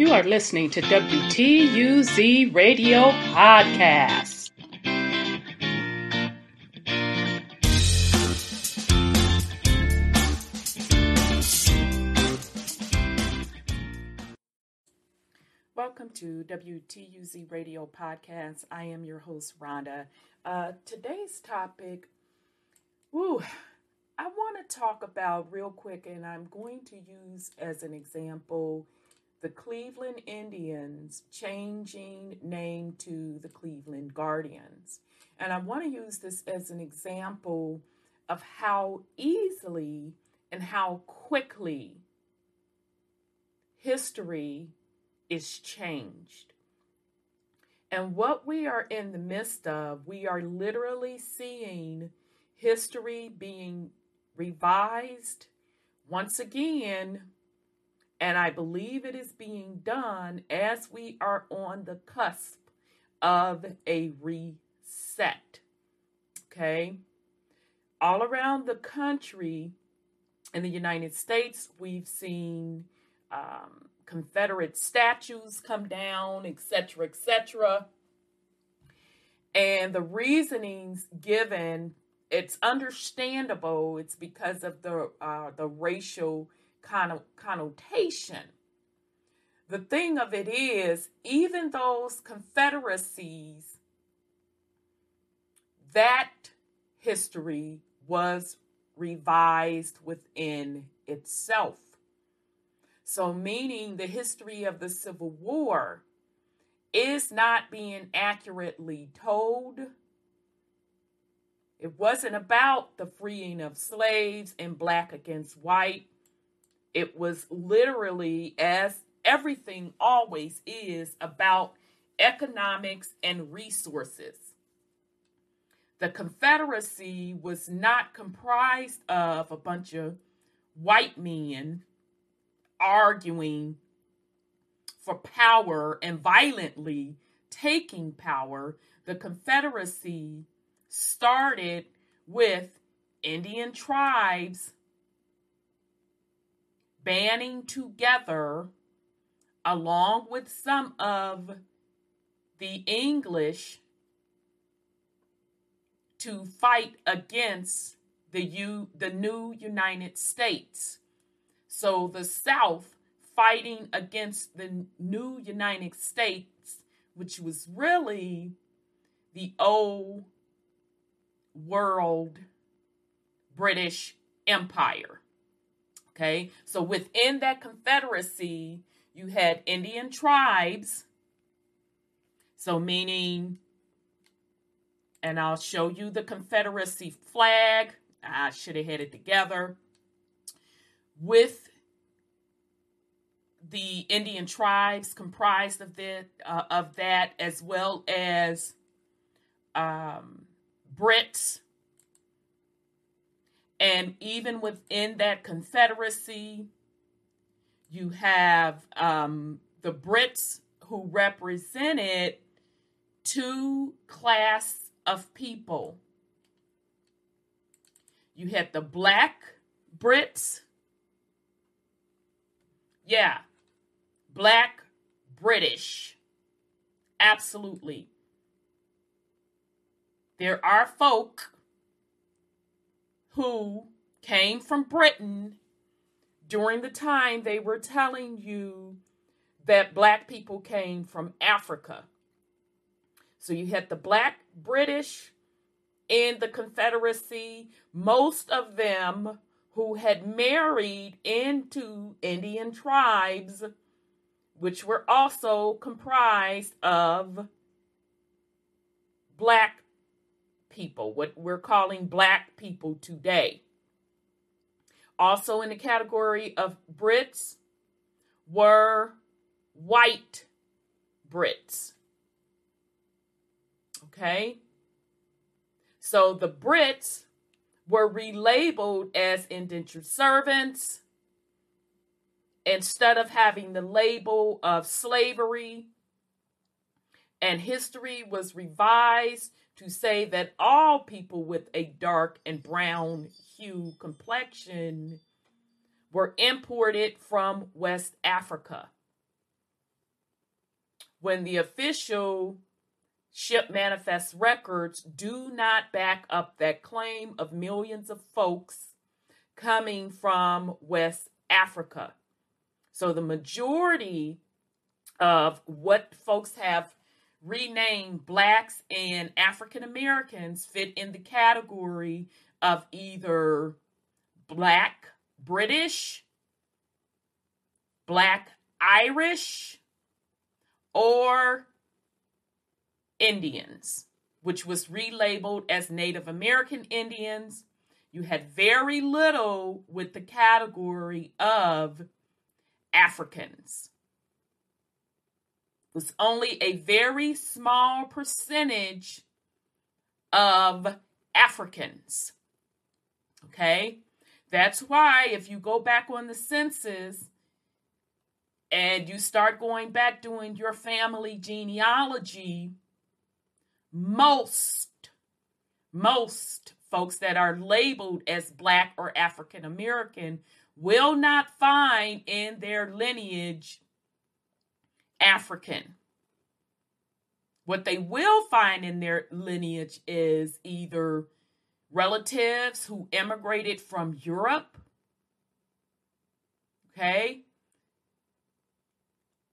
You are listening to WTUZ Radio Podcast. Welcome to WTUZ Radio Podcast. I am your host, Rhonda. Uh, today's topic, woo, I want to talk about real quick, and I'm going to use as an example the Cleveland Indians changing name to the Cleveland Guardians. And I want to use this as an example of how easily and how quickly history is changed. And what we are in the midst of, we are literally seeing history being revised once again and I believe it is being done as we are on the cusp of a reset. Okay. All around the country in the United States, we've seen um, Confederate statues come down, etc., etc. And the reasonings given, it's understandable. It's because of the uh, the racial connotation. The thing of it is, even those confederacies, that history was revised within itself. So, meaning the history of the Civil War is not being accurately told. It wasn't about the freeing of slaves and black against white. It was literally, as everything always is, about economics and resources. The Confederacy was not comprised of a bunch of white men arguing for power and violently taking power. The Confederacy started with Indian tribes banding together along with some of the English to fight against the U, the new United States. So the South fighting against the new United States, which was really the old world British Empire. Okay, so within that confederacy, you had Indian tribes. So, meaning, and I'll show you the Confederacy flag. I should have had it together. With the Indian tribes comprised of that, uh, of that as well as um, Brits and even within that confederacy, you have um, the Brits who represented two class of people. You had the black Brits. Yeah, black British. Absolutely. There are folk who came from Britain during the time they were telling you that black people came from Africa. So you had the black British in the Confederacy, most of them who had married into Indian tribes, which were also comprised of black people, what we're calling black people today. Also in the category of Brits were white Brits. Okay? So the Brits were relabeled as indentured servants instead of having the label of slavery. And history was revised to say that all people with a dark and brown hue complexion were imported from West Africa. when the official ship manifest records do not back up that claim of millions of folks coming from West Africa. So the majority of what folks have renamed blacks and African Americans fit in the category of either black British, black Irish, or Indians, which was relabeled as Native American Indians. You had very little with the category of Africans. Was only a very small percentage of Africans. Okay? That's why if you go back on the census and you start going back doing your family genealogy, most, most folks that are labeled as Black or African American will not find in their lineage African. What they will find in their lineage is either relatives who immigrated from Europe, okay,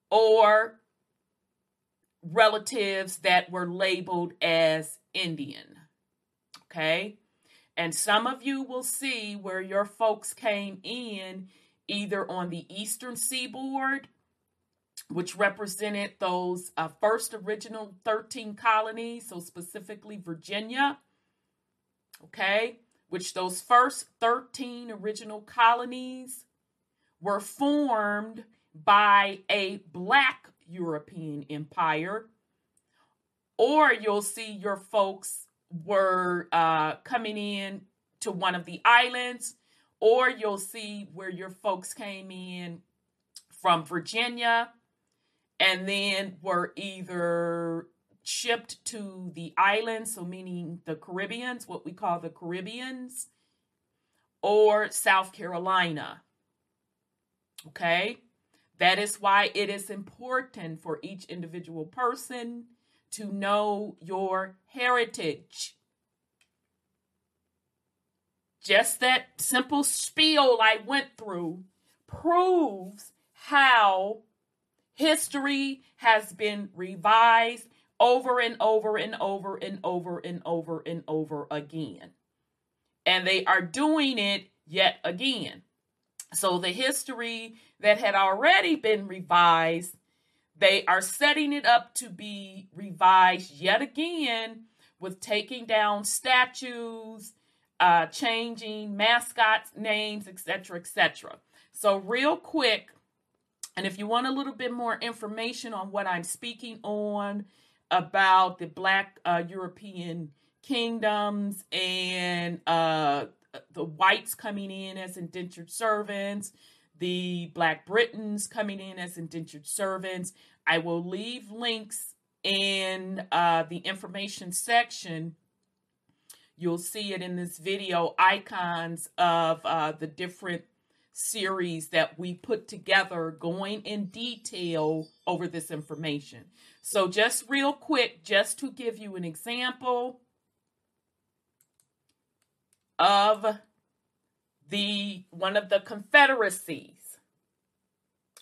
or relatives that were labeled as Indian, okay. And some of you will see where your folks came in either on the eastern seaboard, which represented those uh, first original 13 colonies, so specifically Virginia, okay, which those first 13 original colonies were formed by a black European empire. Or you'll see your folks were uh, coming in to one of the islands, or you'll see where your folks came in from Virginia and then were either shipped to the islands, so meaning the Caribbeans, what we call the Caribbeans, or South Carolina. Okay? That is why it is important for each individual person to know your heritage. Just that simple spiel I went through proves how history has been revised over and over and over and over and over and over again. And they are doing it yet again. So the history that had already been revised they are setting it up to be revised yet again with taking down statues, uh, changing mascots' names, etc., etc. So, real quick, and if you want a little bit more information on what I'm speaking on about the Black uh, European kingdoms and uh, the whites coming in as indentured servants, the Black Britons coming in as indentured servants. I will leave links in uh, the information section. You'll see it in this video icons of uh, the different series that we put together going in detail over this information. So just real quick, just to give you an example of the one of the confederacies.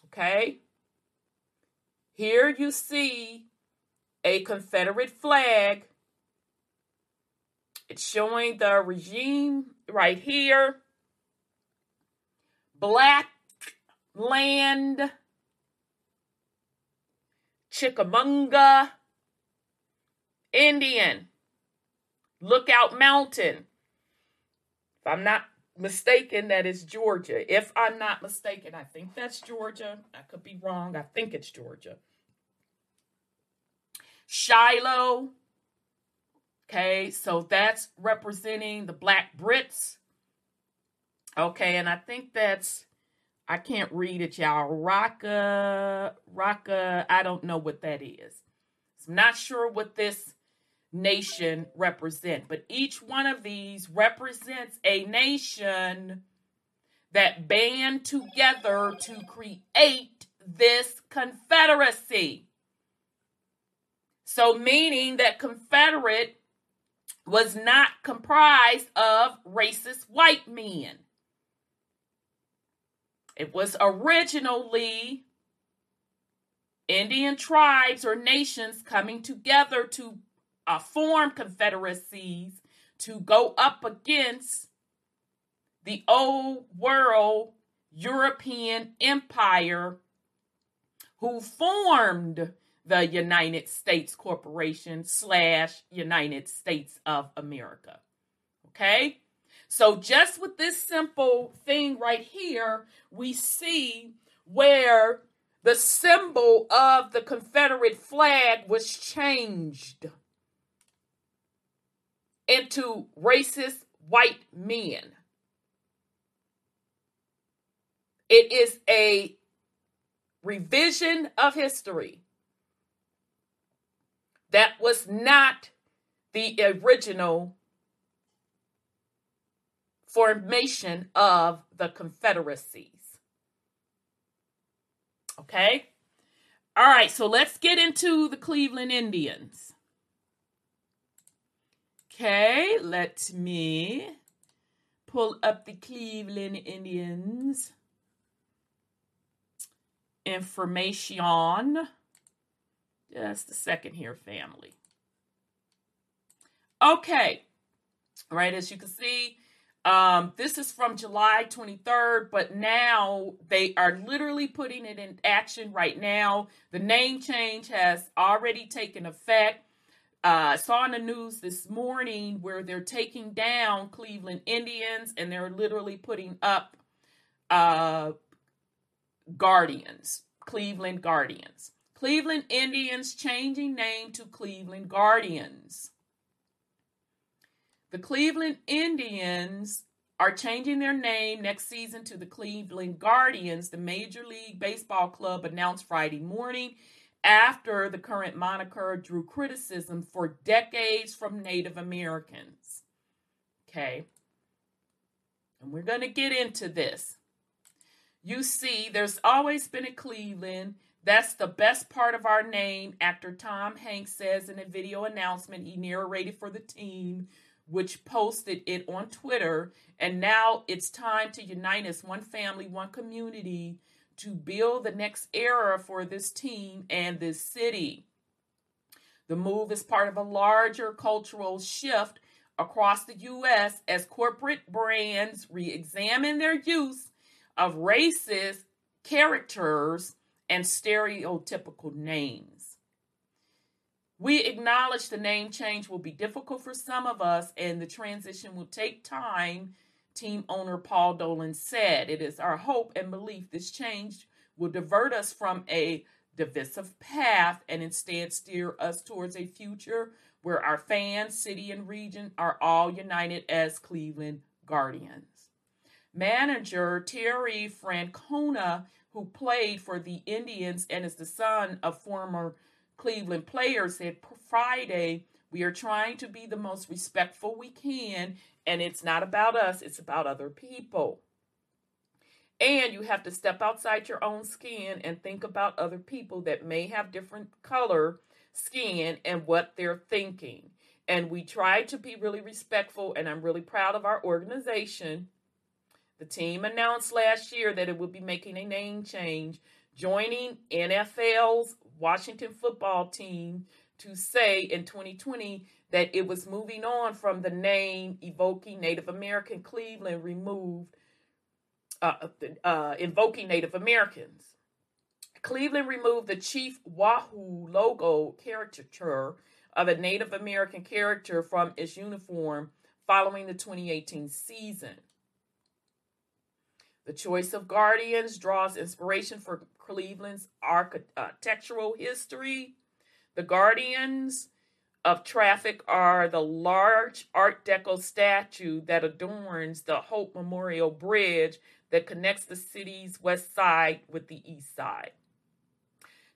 Okay? Here you see a Confederate flag. It's showing the regime right here. Black land, Chickamauga, Indian, Lookout Mountain. If I'm not mistaken, that is Georgia. If I'm not mistaken, I think that's Georgia. I could be wrong. I think it's Georgia. Shiloh. Okay, so that's representing the Black Brits. Okay, and I think that's I can't read it, y'all. Raka, Raka, I don't know what that is. I'm not sure what this nation represent. But each one of these represents a nation that band together to create this confederacy. So, meaning that Confederate was not comprised of racist white men. It was originally Indian tribes or nations coming together to uh, form confederacies to go up against the old world European empire who formed the United States Corporation slash United States of America. Okay? So, just with this simple thing right here, we see where the symbol of the Confederate flag was changed into racist white men. It is a revision of history that was not the original formation of the confederacies. Okay? All right, so let's get into the Cleveland Indians. Okay, let me pull up the Cleveland Indians information. Just a second here, family. Okay, right, as you can see, um, this is from July 23rd, but now they are literally putting it in action right now. The name change has already taken effect. Uh, I saw in the news this morning where they're taking down Cleveland Indians and they're literally putting up uh, Guardians, Cleveland Guardians. Cleveland Indians changing name to Cleveland Guardians. The Cleveland Indians are changing their name next season to the Cleveland Guardians, the Major League Baseball club announced Friday morning after the current moniker drew criticism for decades from Native Americans. Okay. And we're going to get into this. You see, there's always been a Cleveland. That's the best part of our name, actor Tom Hanks says in a video announcement he narrated for the team, which posted it on Twitter. And now it's time to unite as one family, one community to build the next era for this team and this city. The move is part of a larger cultural shift across the U.S. as corporate brands re examine their use of racist characters and stereotypical names. We acknowledge the name change will be difficult for some of us and the transition will take time team owner Paul Dolan said. It is our hope and belief this change will divert us from a divisive path and instead steer us towards a future where our fans, city, and region are all united as Cleveland Guardians. Manager Terry Francona, who played for the Indians and is the son of former Cleveland players, said Friday, We are trying to be the most respectful we can and it's not about us, it's about other people. And you have to step outside your own skin and think about other people that may have different color skin and what they're thinking. And we try to be really respectful, and I'm really proud of our organization. The team announced last year that it would be making a name change, joining NFL's Washington football team to say in 2020 that it was moving on from the name evoking Native American Cleveland removed, uh, uh, invoking Native Americans. Cleveland removed the Chief Wahoo logo caricature of a Native American character from its uniform following the 2018 season. The choice of Guardians draws inspiration for Cleveland's architectural history. The Guardians of traffic are the large Art Deco statue that adorns the Hope Memorial Bridge that connects the city's west side with the east side.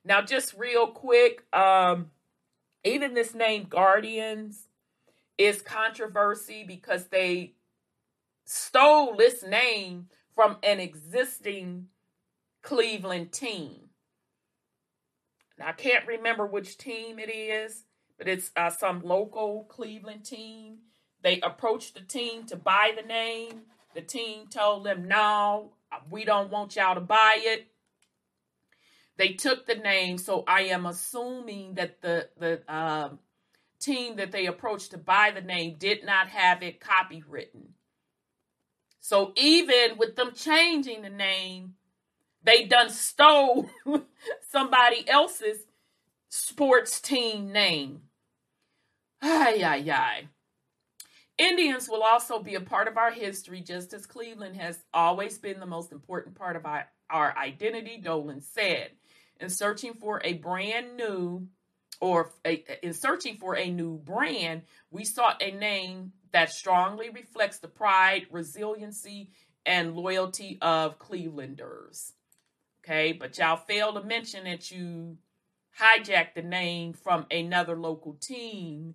Now, just real quick, um, even this name Guardians is controversy because they stole this name from an existing Cleveland team. Now, I can't remember which team it is but it's uh, some local Cleveland team. They approached the team to buy the name. The team told them, no, we don't want y'all to buy it. They took the name, so I am assuming that the the uh, team that they approached to buy the name did not have it copywritten. So even with them changing the name, they done stole somebody else's sports team name. Ay, ay, ay. Indians will also be a part of our history, just as Cleveland has always been the most important part of our, our identity, Dolan said. In searching for a brand new, or a, in searching for a new brand, we sought a name that strongly reflects the pride, resiliency, and loyalty of Clevelanders. Okay, but y'all failed to mention that you hijacked the name from another local team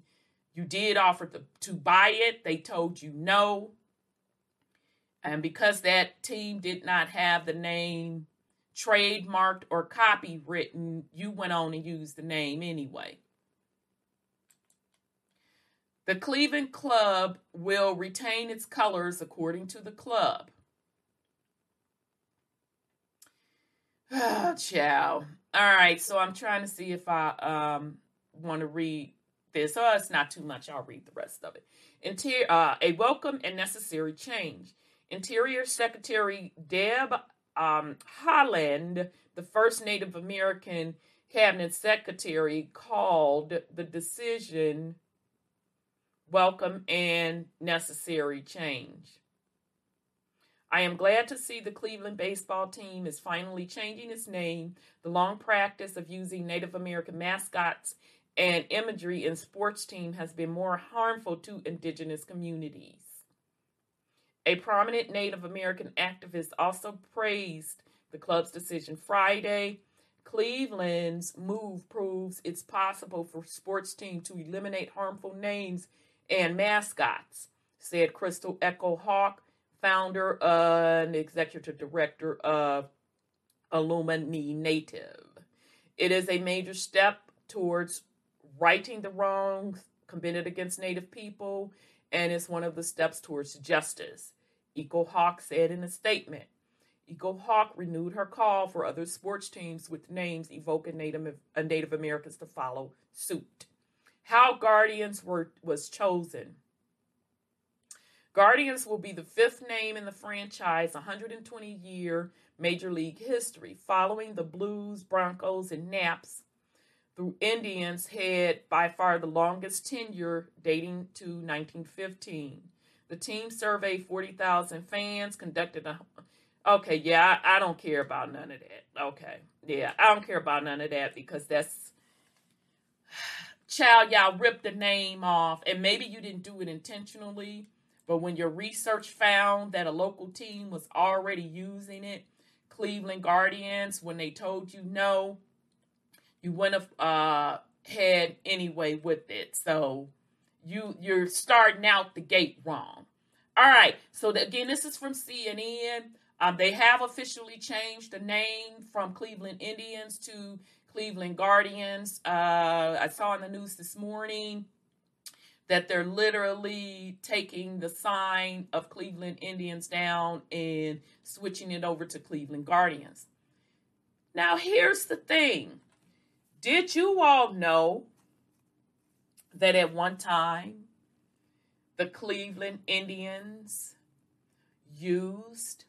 you did offer to, to buy it, they told you no. And because that team did not have the name trademarked or copywritten, you went on and used the name anyway. The Cleveland Club will retain its colors according to the club. Oh, chow. All right, so I'm trying to see if I um want to read this. Oh, it's not too much. I'll read the rest of it. Interior, uh, a welcome and necessary change. Interior Secretary Deb um, Haaland, the first Native American cabinet secretary, called the decision welcome and necessary change. I am glad to see the Cleveland baseball team is finally changing its name. The long practice of using Native American mascots and imagery in sports team has been more harmful to indigenous communities. A prominent Native American activist also praised the club's decision Friday. Cleveland's move proves it's possible for sports teams to eliminate harmful names and mascots, said Crystal Echo Hawk, founder and executive director of IllumiNative. It is a major step towards righting the wrongs committed against Native people, and it's one of the steps towards justice. Echo Hawk said in a statement. Echo Hawk renewed her call for other sports teams with names evoking Native, uh, Native Americans to follow suit. How Guardians were, was chosen. Guardians will be the fifth name in the franchise 120 year Major League history, following the Blues, Broncos, and Naps through Indians had by far the longest tenure dating to 1915. The team surveyed 40,000 fans, conducted a. Okay, yeah, I, I, don't care about none of that. Okay, yeah, I don't care about none of that because that's. Child, y'all ripped the name off, and maybe you didn't do it intentionally, but when your research found that a local team was already using it, Cleveland Guardians, when they told you no, you went uh, ahead anyway with it. So you you're starting out the gate wrong. All right. So the, again, this is from CNN. Um, they have officially changed the name from Cleveland Indians to Cleveland Guardians. Uh, I saw in the news this morning that they're literally taking the sign of Cleveland Indians down and switching it over to Cleveland Guardians. Now, here's the thing did you all know that at one time the Cleveland Indians used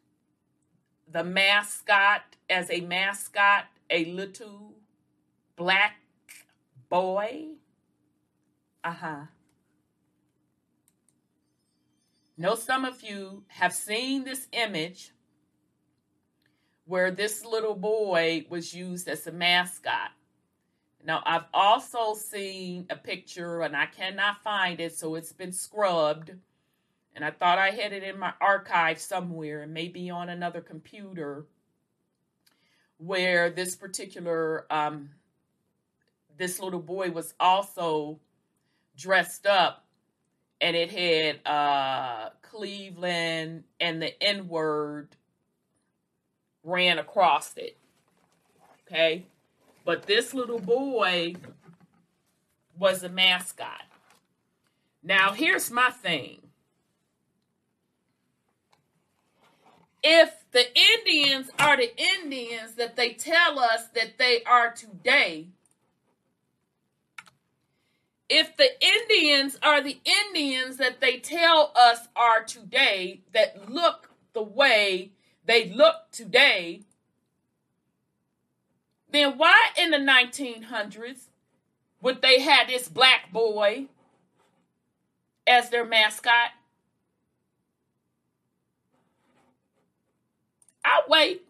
the mascot as a mascot, a little black boy? Uh huh. Know some of you have seen this image where this little boy was used as a mascot. Now, I've also seen a picture and I cannot find it, so it's been scrubbed. And I thought I had it in my archive somewhere and maybe on another computer where this particular um, this little boy was also dressed up and it had uh, Cleveland and the N word ran across it. Okay. But this little boy was a mascot. Now, here's my thing. If the Indians are the Indians that they tell us that they are today, if the Indians are the Indians that they tell us are today, that look the way they look today, then why in the 1900s would they have this black boy as their mascot? I'll wait.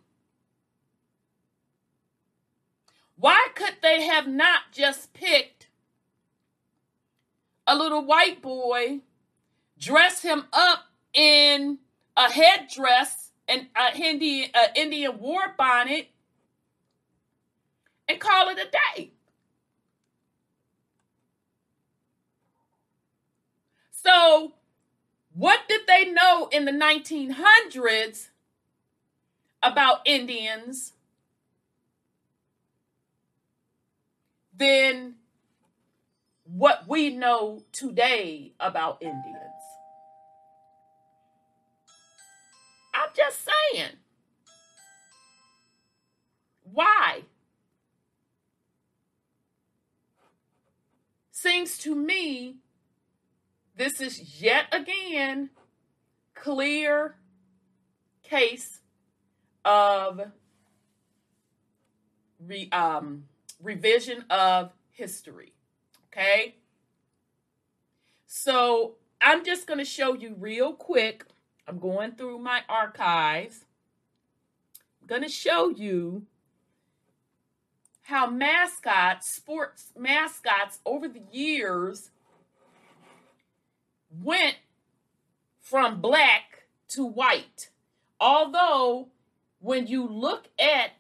Why could they have not just picked a little white boy, dress him up in a headdress and a Indian, a Indian war bonnet, and call it a day? So, what did they know in the 1900s about Indians than what we know today about Indians? I'm just saying. Why? Seems to me this is yet again clear case of re, um, revision of history. Okay. So I'm just going to show you real quick. I'm going through my archives. I'm going to show you how mascots, sports mascots over the years went from black to white. Although, when you look at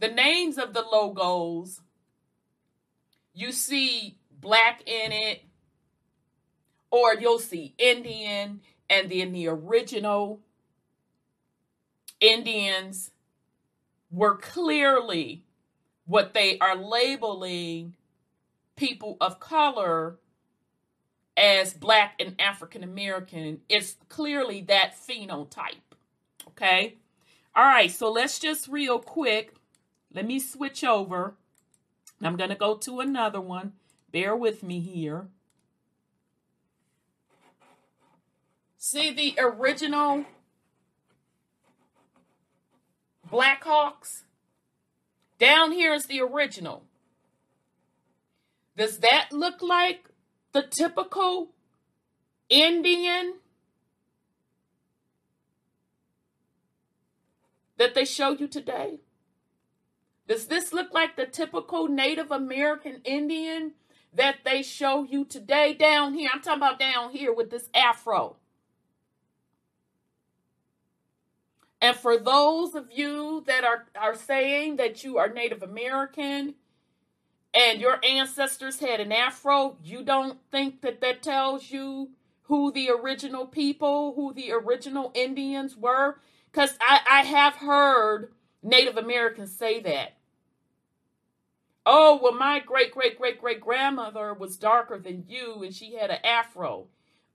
the names of the logos, you see black in it, or you'll see Indian, and then the original Indians were clearly what they are labeling people of color as black and African American, it's clearly that phenotype. Okay. All right. So let's just real quick. Let me switch over. I'm going to go to another one. Bear with me here. See the original Blackhawks? Down here is the original. Does that look like the typical Indian that they show you today? Does this look like the typical Native American Indian that they show you today down here? I'm talking about down here with this afro. And for those of you that are, are saying that you are Native American and your ancestors had an afro, you don't think that that tells you who the original people, who the original Indians were? Because I, I have heard Native Americans say that. Oh, well, my great great great great grandmother was darker than you and she had an afro.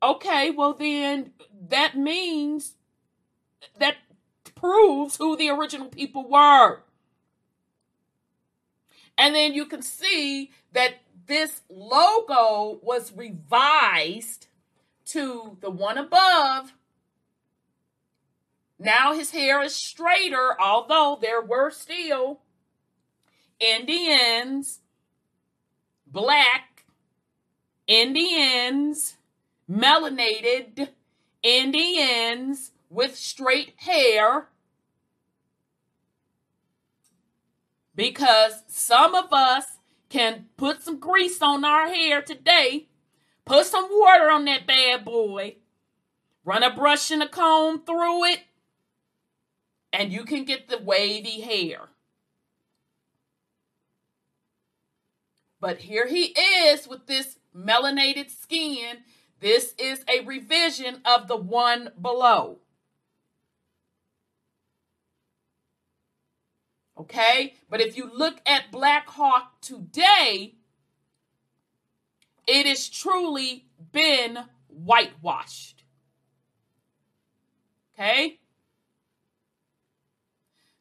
Okay, well, then that means that proves who the original people were. And then you can see that this logo was revised to the one above. Now his hair is straighter, although there were still Indians, black Indians, melanated Indians with straight hair because some of us can put some grease on our hair today, put some water on that bad boy, run a brush and a comb through it, and you can get the wavy hair. But here he is with this melanated skin. This is a revision of the one below. Okay? But if you look at Black Hawk today, it has truly been whitewashed. Okay?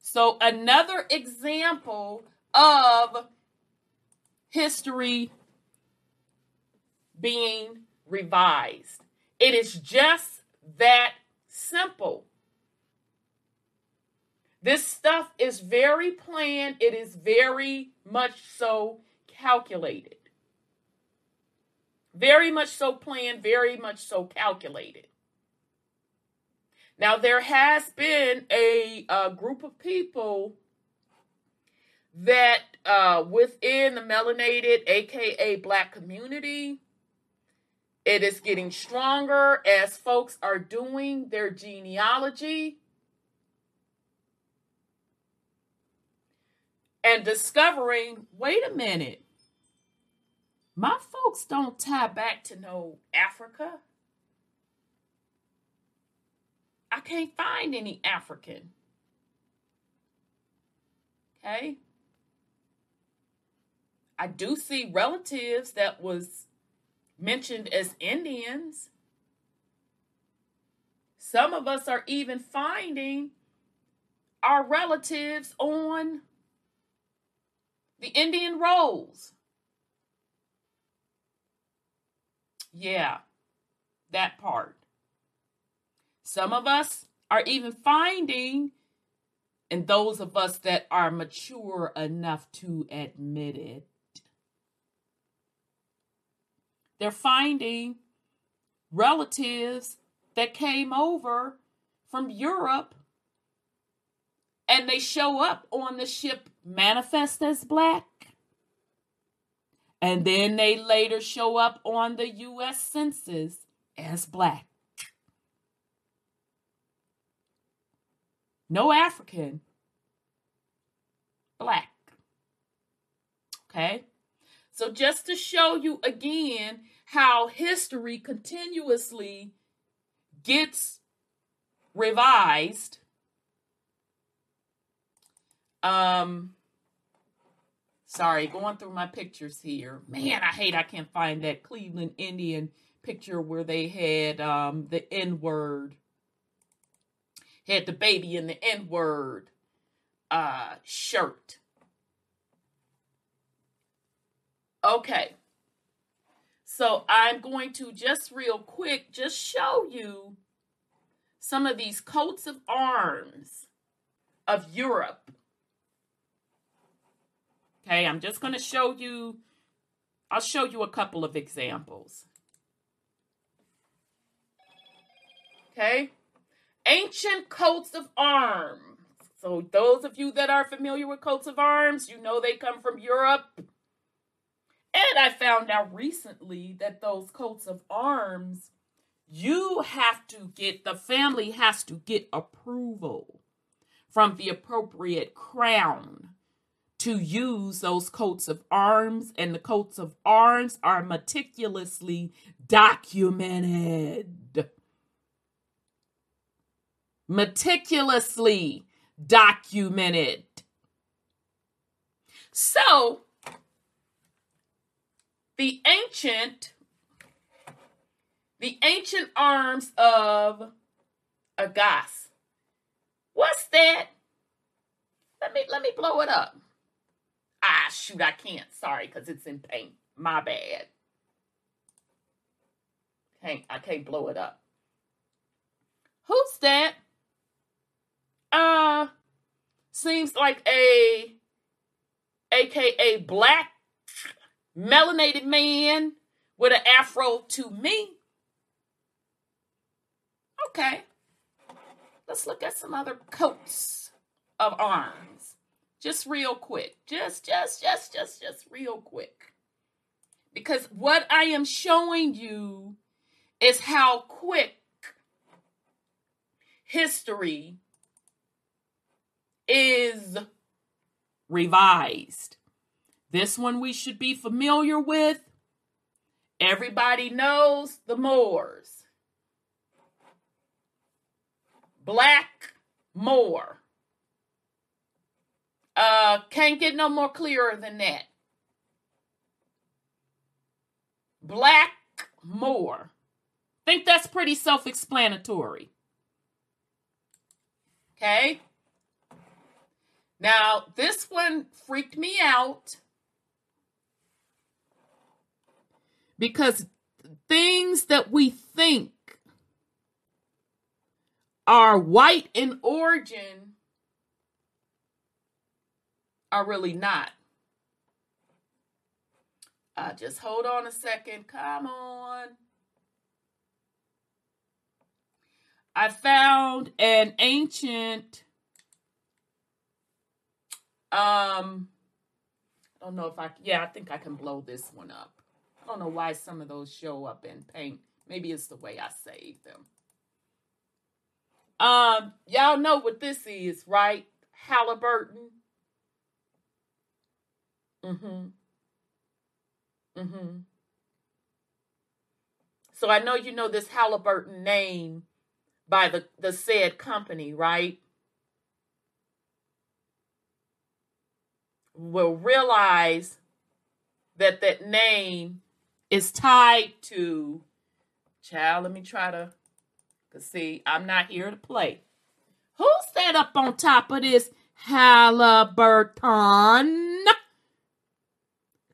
So, another example of history being revised. It is just that simple. This stuff is very planned, it is very much so calculated. Very much so planned, very much so calculated. Now, there has been a, a group of people that uh, within the melanated, aka black community, it is getting stronger as folks are doing their genealogy and discovering wait a minute, my folks don't tie back to no Africa. I can't find any African. Okay. I do see relatives that was mentioned as Indians. Some of us are even finding our relatives on the Indian rolls. Yeah, that part. Some of us are even finding, and those of us that are mature enough to admit it, they're finding relatives that came over from Europe and they show up on the ship manifest as black. And then they later show up on the US census as black. No African, black. Okay? So, just to show you again how history continuously gets revised, um, sorry, going through my pictures here. Man, I hate I can't find that Cleveland Indian picture where they had um the N word, had the baby in the N word uh shirt. Okay. So I'm going to just real quick just show you some of these coats of arms of Europe. Okay, I'm just going to show you I'll show you a couple of examples. Okay? Ancient coats of arms. So those of you that are familiar with coats of arms, you know they come from Europe and I found out recently that those coats of arms, you have to get, the family has to get approval from the appropriate crown to use those coats of arms, and the coats of arms are meticulously documented. Meticulously documented. So, the ancient the ancient arms of Agas. What's that? Let me let me blow it up. Ah shoot, I can't. Sorry, because it's in paint. My bad. Can't I can't blow it up. Who's that? Uh seems like a aka black melanated man with an afro to me. Okay, let's look at some other coats of arms. Just real quick. Just, just, just, just, just real quick. Because what I am showing you is how quick history is revised. This one we should be familiar with. Everybody knows the Moors. Black Moor. Uh, can't get no more clearer than that. Blackmore. Think that's pretty self explanatory. Okay. Now, this one freaked me out because things that we think are white in origin are really not. Uh, just hold on a second. Come on. I found an ancient um I don't know if I yeah, I think I can blow this one up. I don't know why some of those show up in paint. Maybe it's the way I save them. Um, y'all know what this is, right? Halliburton. Mm-hmm. Mm-hmm. So I know you know this Halliburton name by the, the said company, right? Will realize that that name is tied to child. Let me try to cause see, I'm not here to play. Who sat up on top of this Halliburton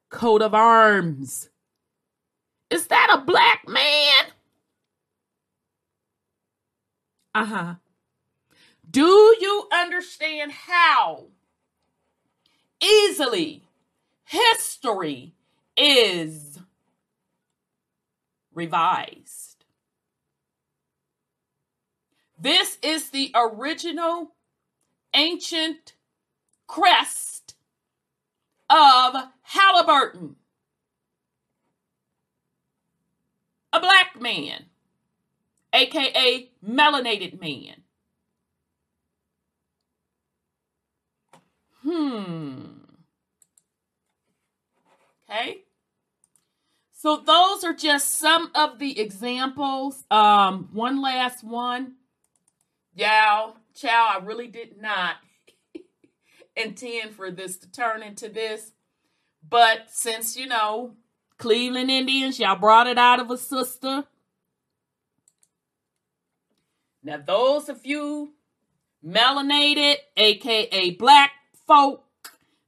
coat of arms? Is that a black man? Uh huh. Do you understand how easily history is revised? This is the original ancient crest of Halliburton. A black man aka melanated man. Hmm. Okay. So those are just some of the examples. Um, one last one. Y'all, chow, I really did not intend for this to turn into this. But since, you know, Cleveland Indians, y'all brought it out of a sister. Now, those of you melanated, aka black folk,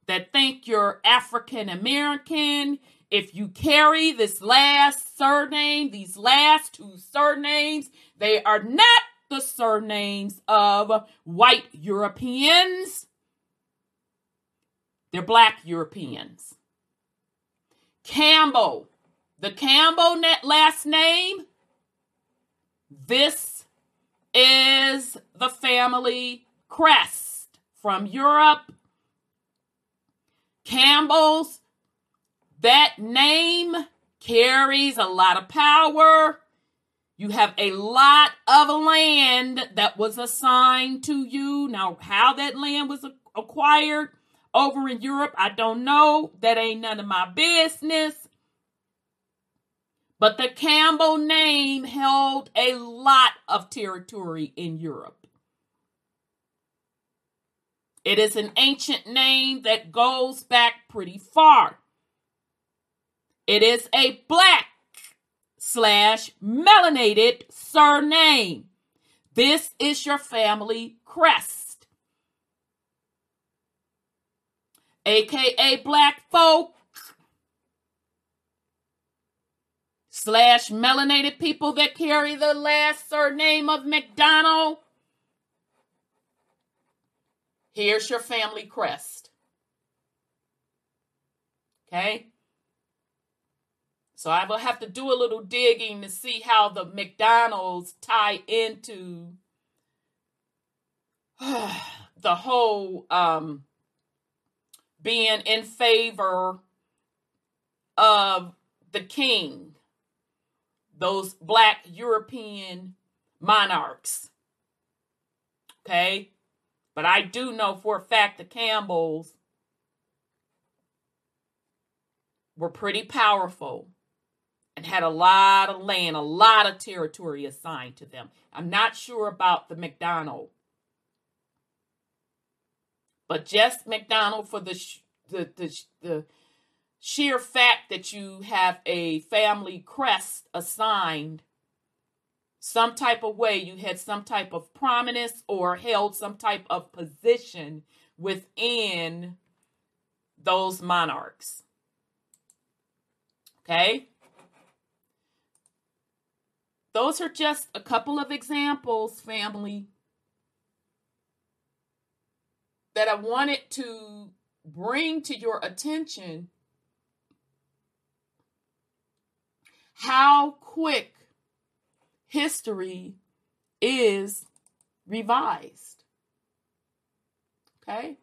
that think you're African American, if you carry this last surname, these last two surnames, they are not the surnames of white Europeans. They're black Europeans. Campbell, the Campbell last name, this is the family crest from Europe. Campbell's, that name carries a lot of power. You have a lot of land that was assigned to you. Now, how that land was acquired over in Europe, I don't know. That ain't none of my business. But the Campbell name held a lot of territory in Europe. It is an ancient name that goes back pretty far. It is a black slash melanated surname. This is your family crest. AKA black folk slash melanated people that carry the last surname of McDonald. Here's your family crest. Okay? So I will have to do a little digging to see how the McDonald's tie into the whole um, being in favor of the king those black European monarchs. Okay? But I do know for a fact the Campbells were pretty powerful and had a lot of land, a lot of territory assigned to them. I'm not sure about the McDonald, but just McDonald for the the the, the sheer fact that you have a family crest assigned some type of way, you had some type of prominence or held some type of position within those monarchs. Okay? Those are just a couple of examples, family, that I wanted to bring to your attention how quick history is revised. Okay?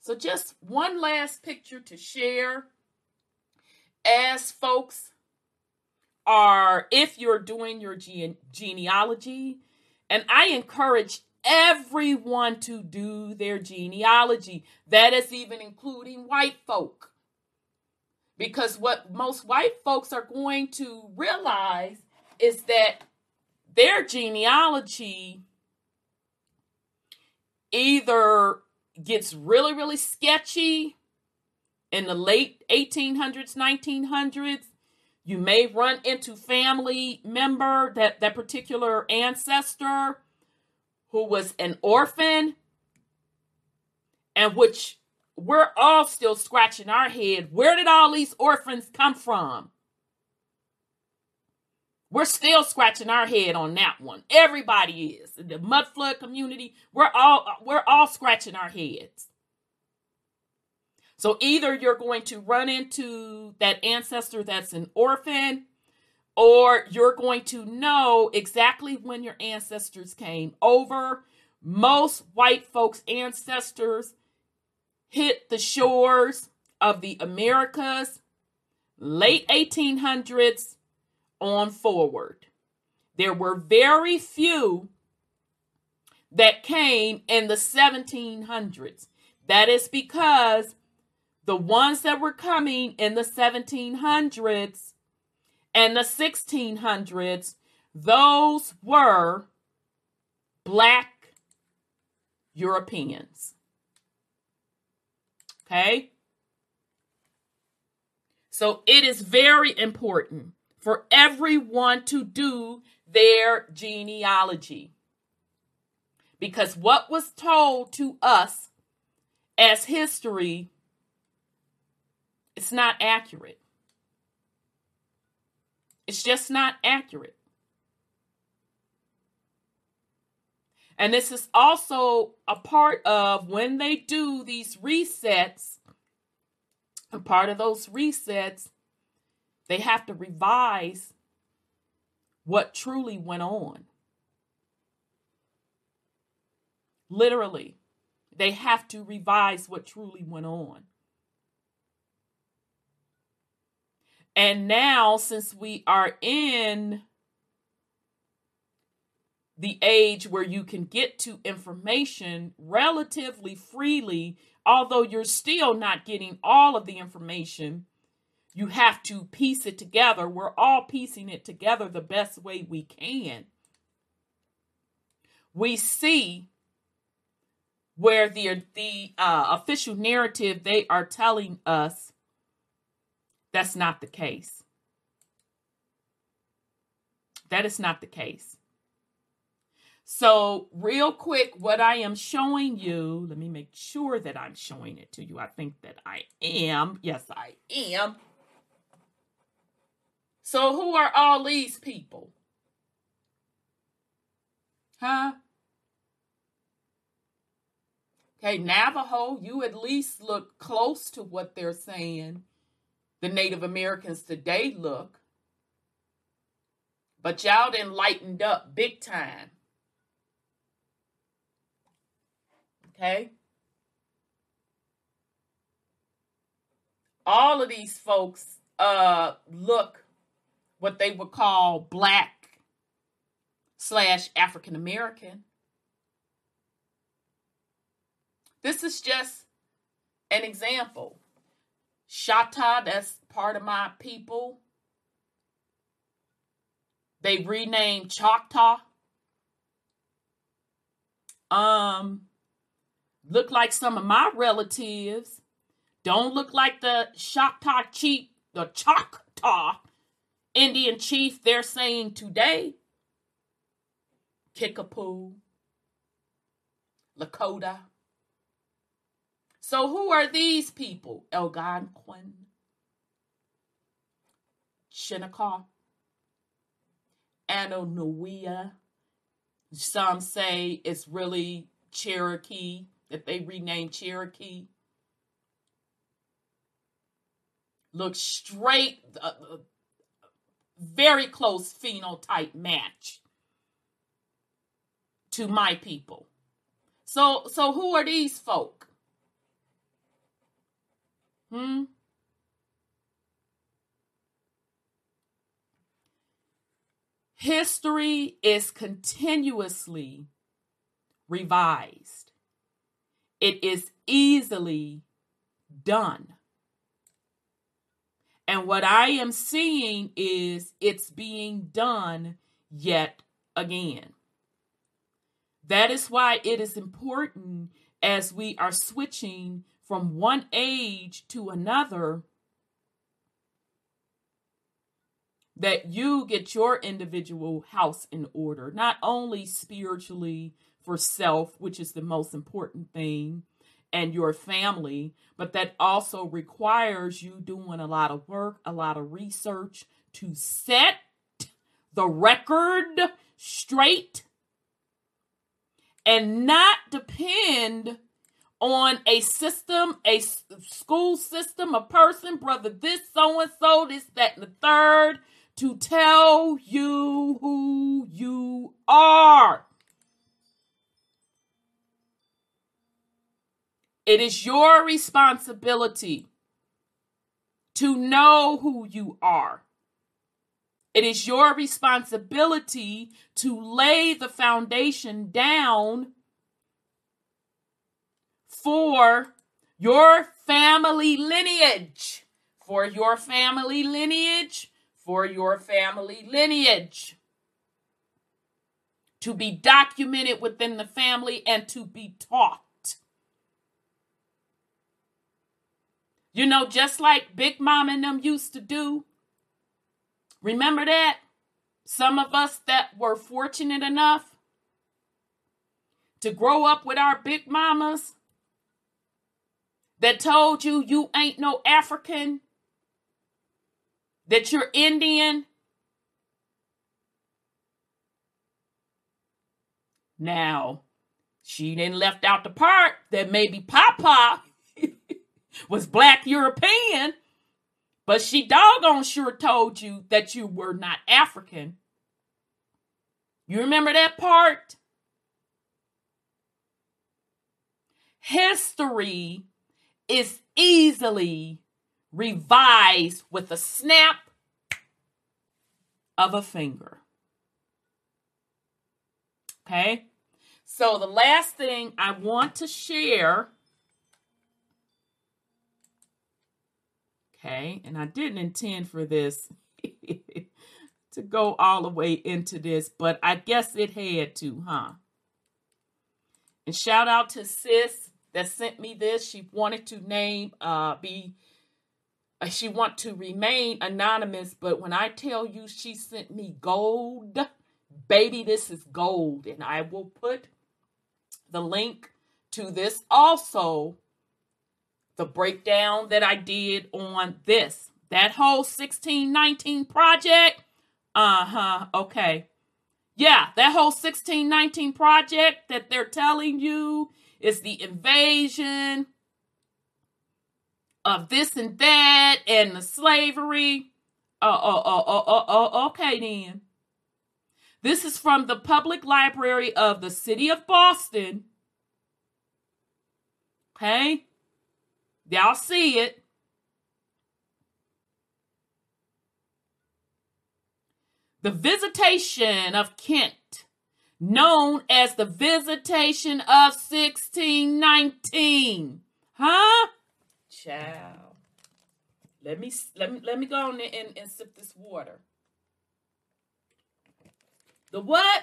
So, just one last picture to share as folks are, if you're doing your gene- genealogy, and I encourage everyone to do their genealogy. That is even including white folk. Because what most white folks are going to realize is that their genealogy either gets really, really sketchy in the late 1800s, 1900s. You may run into family member that that particular ancestor who was an orphan and which we're all still scratching our head. Where did all these orphans come from? We're still scratching our head on that one. Everybody is. The mud flood community, we're all we're all scratching our heads. So either you're going to run into that ancestor that's an orphan or you're going to know exactly when your ancestors came over. Most white folks' ancestors hit the shores of the Americas late 1800s on forward. There were very few that came in the 1700s. That is because the ones that were coming in the 1700s and the 1600s, those were black Europeans. Okay? So it is very important for everyone to do their genealogy. Because what was told to us as history, it's not accurate. It's just not accurate. And this is also a part of when they do these resets, a part of those resets, they have to revise what truly went on. Literally, they have to revise what truly went on. And now, since we are in the age where you can get to information relatively freely, although you're still not getting all of the information, you have to piece it together. We're all piecing it together the best way we can. We see where the the uh, official narrative they are telling us that's not the case. That is not the case. So, real quick, what I am showing you, let me make sure that I'm showing it to you. I think that I am. Yes, I am. So, who are all these people? Huh? Okay, Navajo, you at least look close to what they're saying the Native Americans today look. But y'all done lightened up big time. Okay? All of these folks uh look what they would call black slash African American. This is just an example. Chata, that's part of my people. They renamed Choctaw. Um, look like some of my relatives Don't look like the Choctaw chief, the Choctaw Indian chief they're saying today. Kickapoo, Lakota. So who are these people? Algonquin, Shinnecock, Anonuia. Some say it's really Cherokee, that they renamed Cherokee. Look straight, uh, uh, very close phenotype match to my people. So, so who are these folk? Hmm. History is continuously revised. It is easily done. And what I am seeing is it's being done yet again. That is why it is important as we are switching from one age to another that you get your individual house in order, not only spiritually for self, which is the most important thing, and your family, but that also requires you doing a lot of work, a lot of research to set the record straight and not depend on a system, a school system, a person, brother, this, so and so, this, that, and the third, to tell you who you are. It is your responsibility to know who you are. It is your responsibility to lay the foundation down for your family lineage. For your family lineage. For your family lineage. To be documented within the family and to be taught. You know, just like Big Mom and them used to do. Remember that? Some of us that were fortunate enough to grow up with our big mamas that told you you ain't no African, that you're Indian. Now, she didn't left out the part that maybe Papa was black European, but she doggone sure told you that you were not African. You remember that part? History is easily revised with a snap of a finger. Okay? So, the last thing I want to share Okay, and I didn't intend for this to go all the way into this, but I guess it had to, huh? And shout out to sis that sent me this. She wanted to name uh be uh, she want to remain anonymous, but when I tell you she sent me gold, baby, this is gold, and I will put the link to this also the breakdown that I did on this. That whole 1619 project. Uh huh. Okay. Yeah, that whole 1619 project that they're telling you is the invasion of this and that and the slavery. Oh, oh, oh, oh, oh, oh, okay then. This is from the Public Library of the City of Boston. Okay. Y'all see it. The visitation of Kent, known as the visitation of 1619. Huh? Child. Let me let me let me go on and, and, sip this water. The what?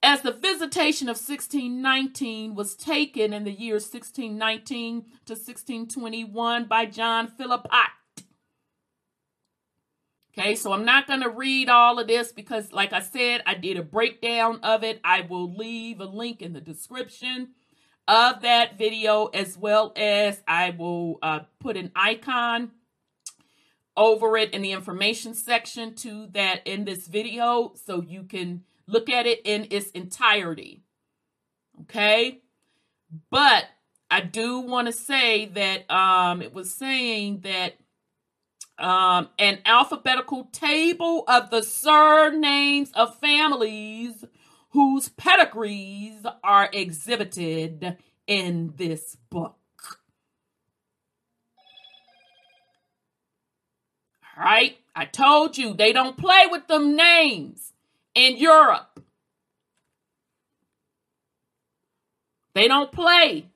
as the visitation of 1619 was taken in the years 1619 to 1621 by John Philpott. Okay, so I'm not going to read all of this because, like I said, I did a breakdown of it. I will leave a link in the description of that video as well as I will uh, put an icon over it in the information section to that in this video so you can look at it in its entirety. Okay? But I do want to say that um, it was saying that um, an alphabetical table of the surnames of families whose pedigrees are exhibited in this book. All right, I told you they don't play with them names in Europe. They don't play.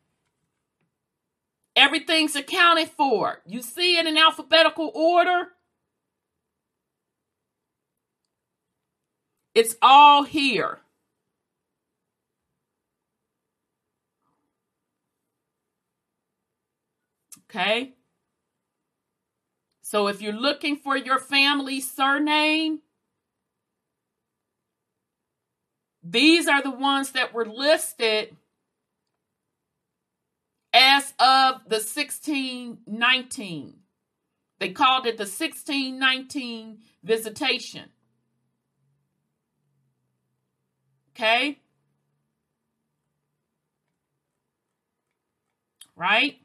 Everything's accounted for. You see it in alphabetical order. It's all here. Okay? So if you're looking for your family surname, these are the ones that were listed as of the 1619. They called it the 1619 visitation. Okay? Right?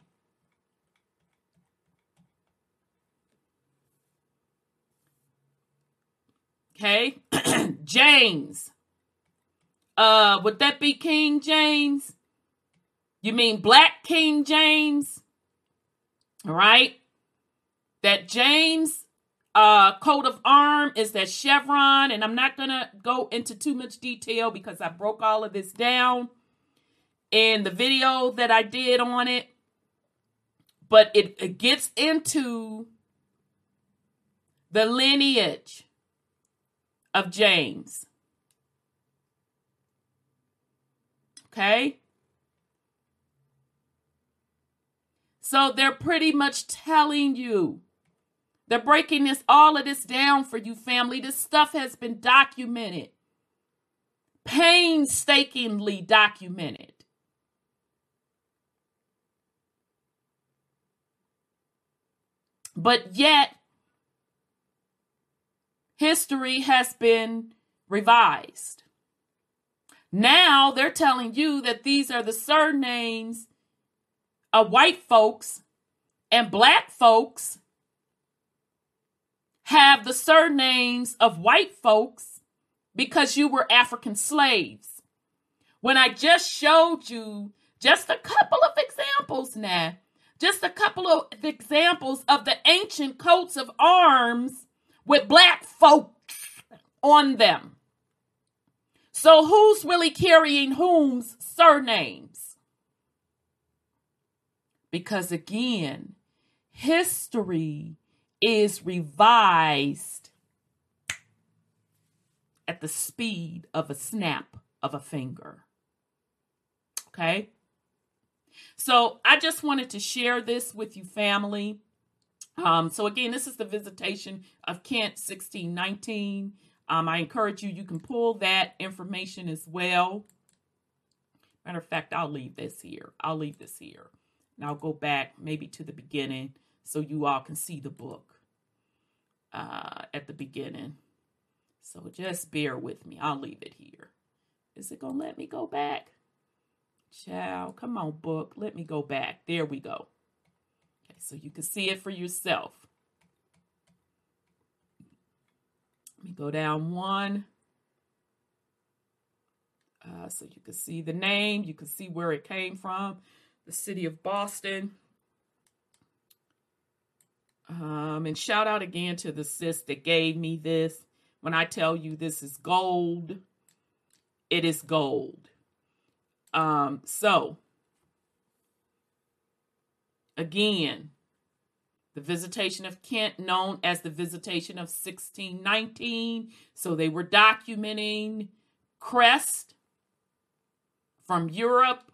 Okay? James. Uh, would that be King James? You mean Black King James? All right. That James uh, coat of arm is that chevron, and I'm not going to go into too much detail because I broke all of this down in the video that I did on it. But it, it gets into the lineage of James. Okay? So they're pretty much telling you. They're breaking this all of this down for you, family. This stuff has been documented. Painstakingly documented. But yet, history has been revised. Now they're telling you that these are the surnames of white folks and black folks have the surnames of white folks because you were African slaves. When I just showed you just a couple of examples now, just a couple of examples of the ancient coats of arms with black folks on them. So who's really carrying whom's surnames? Because again, history is revised at the speed of a snap of a finger. Okay? So I just wanted to share this with you, family. Um, so again, this is the visitation of Kent 1619. Um, I encourage you, you can pull that information as well. Matter of fact, I'll leave this here. I'll leave this here. And I'll go back maybe to the beginning so you all can see the book uh, at the beginning. So just bear with me. I'll leave it here. Is it going to let me go back? Child, come on, book. Let me go back. There we go. Okay, so you can see it for yourself. Let me go down one. Uh, so you can see the name. You can see where it came from the city of Boston. Um, and shout out again to the sis that gave me this. When I tell you this is gold, it is gold. Um, so, again, the visitation of Kent, known as the visitation of 1619. So they were documenting crest from Europe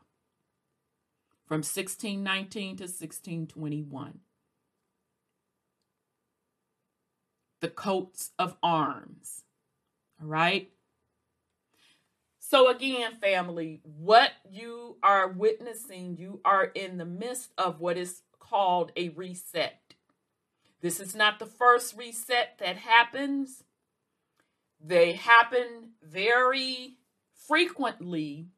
from 1619 to 1621. The coats of arms. All right. So, again, family, what you are witnessing, you are in the midst of what is called a reset. This is not the first reset that happens. They happen very frequently,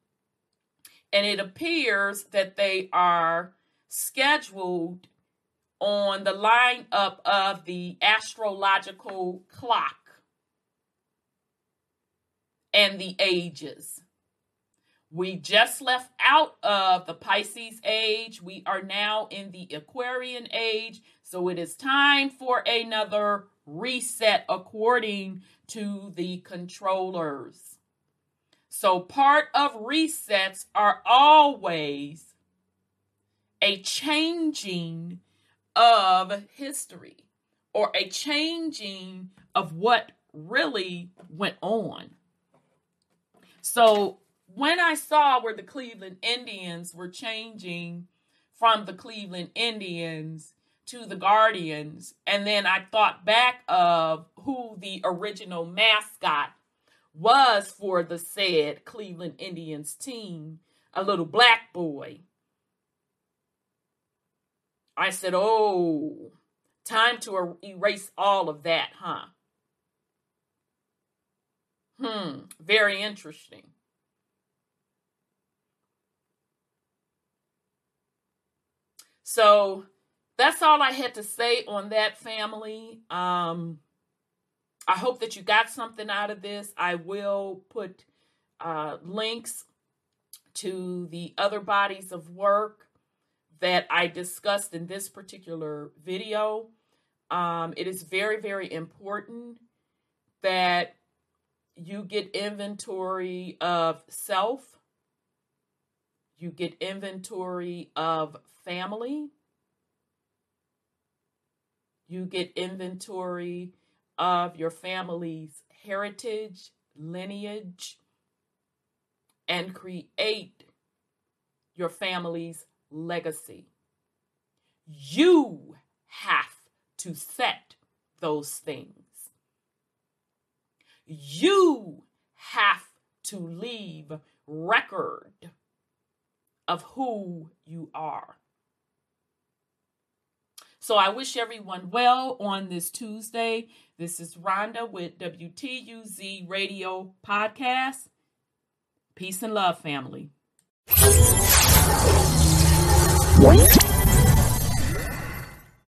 and it appears that they are scheduled on the lineup of the astrological clock and the ages. We just left out of the Pisces age. We are now in the Aquarian age. So it is time for another reset according to the controllers. So part of resets are always a changing of history or a changing of what really went on. So when I saw where the Cleveland Indians were changing from the Cleveland Indians to the Guardians, and then I thought back of who the original mascot was for the said Cleveland Indians team, a little black boy. I said, Oh, time to er- erase all of that, huh? Hmm, very interesting. So that's all I had to say on that family. Um, I hope that you got something out of this. I will put uh, links to the other bodies of work that I discussed in this particular video. Um, it is very, very important that you get inventory of self, you get inventory of family, you get inventory of your family's heritage, lineage, and create your family's legacy. You have to set those things. You have to leave record of who you are. So I wish everyone well on this Tuesday. This is Rhonda with WTUZ Radio Podcast. Peace and love, family.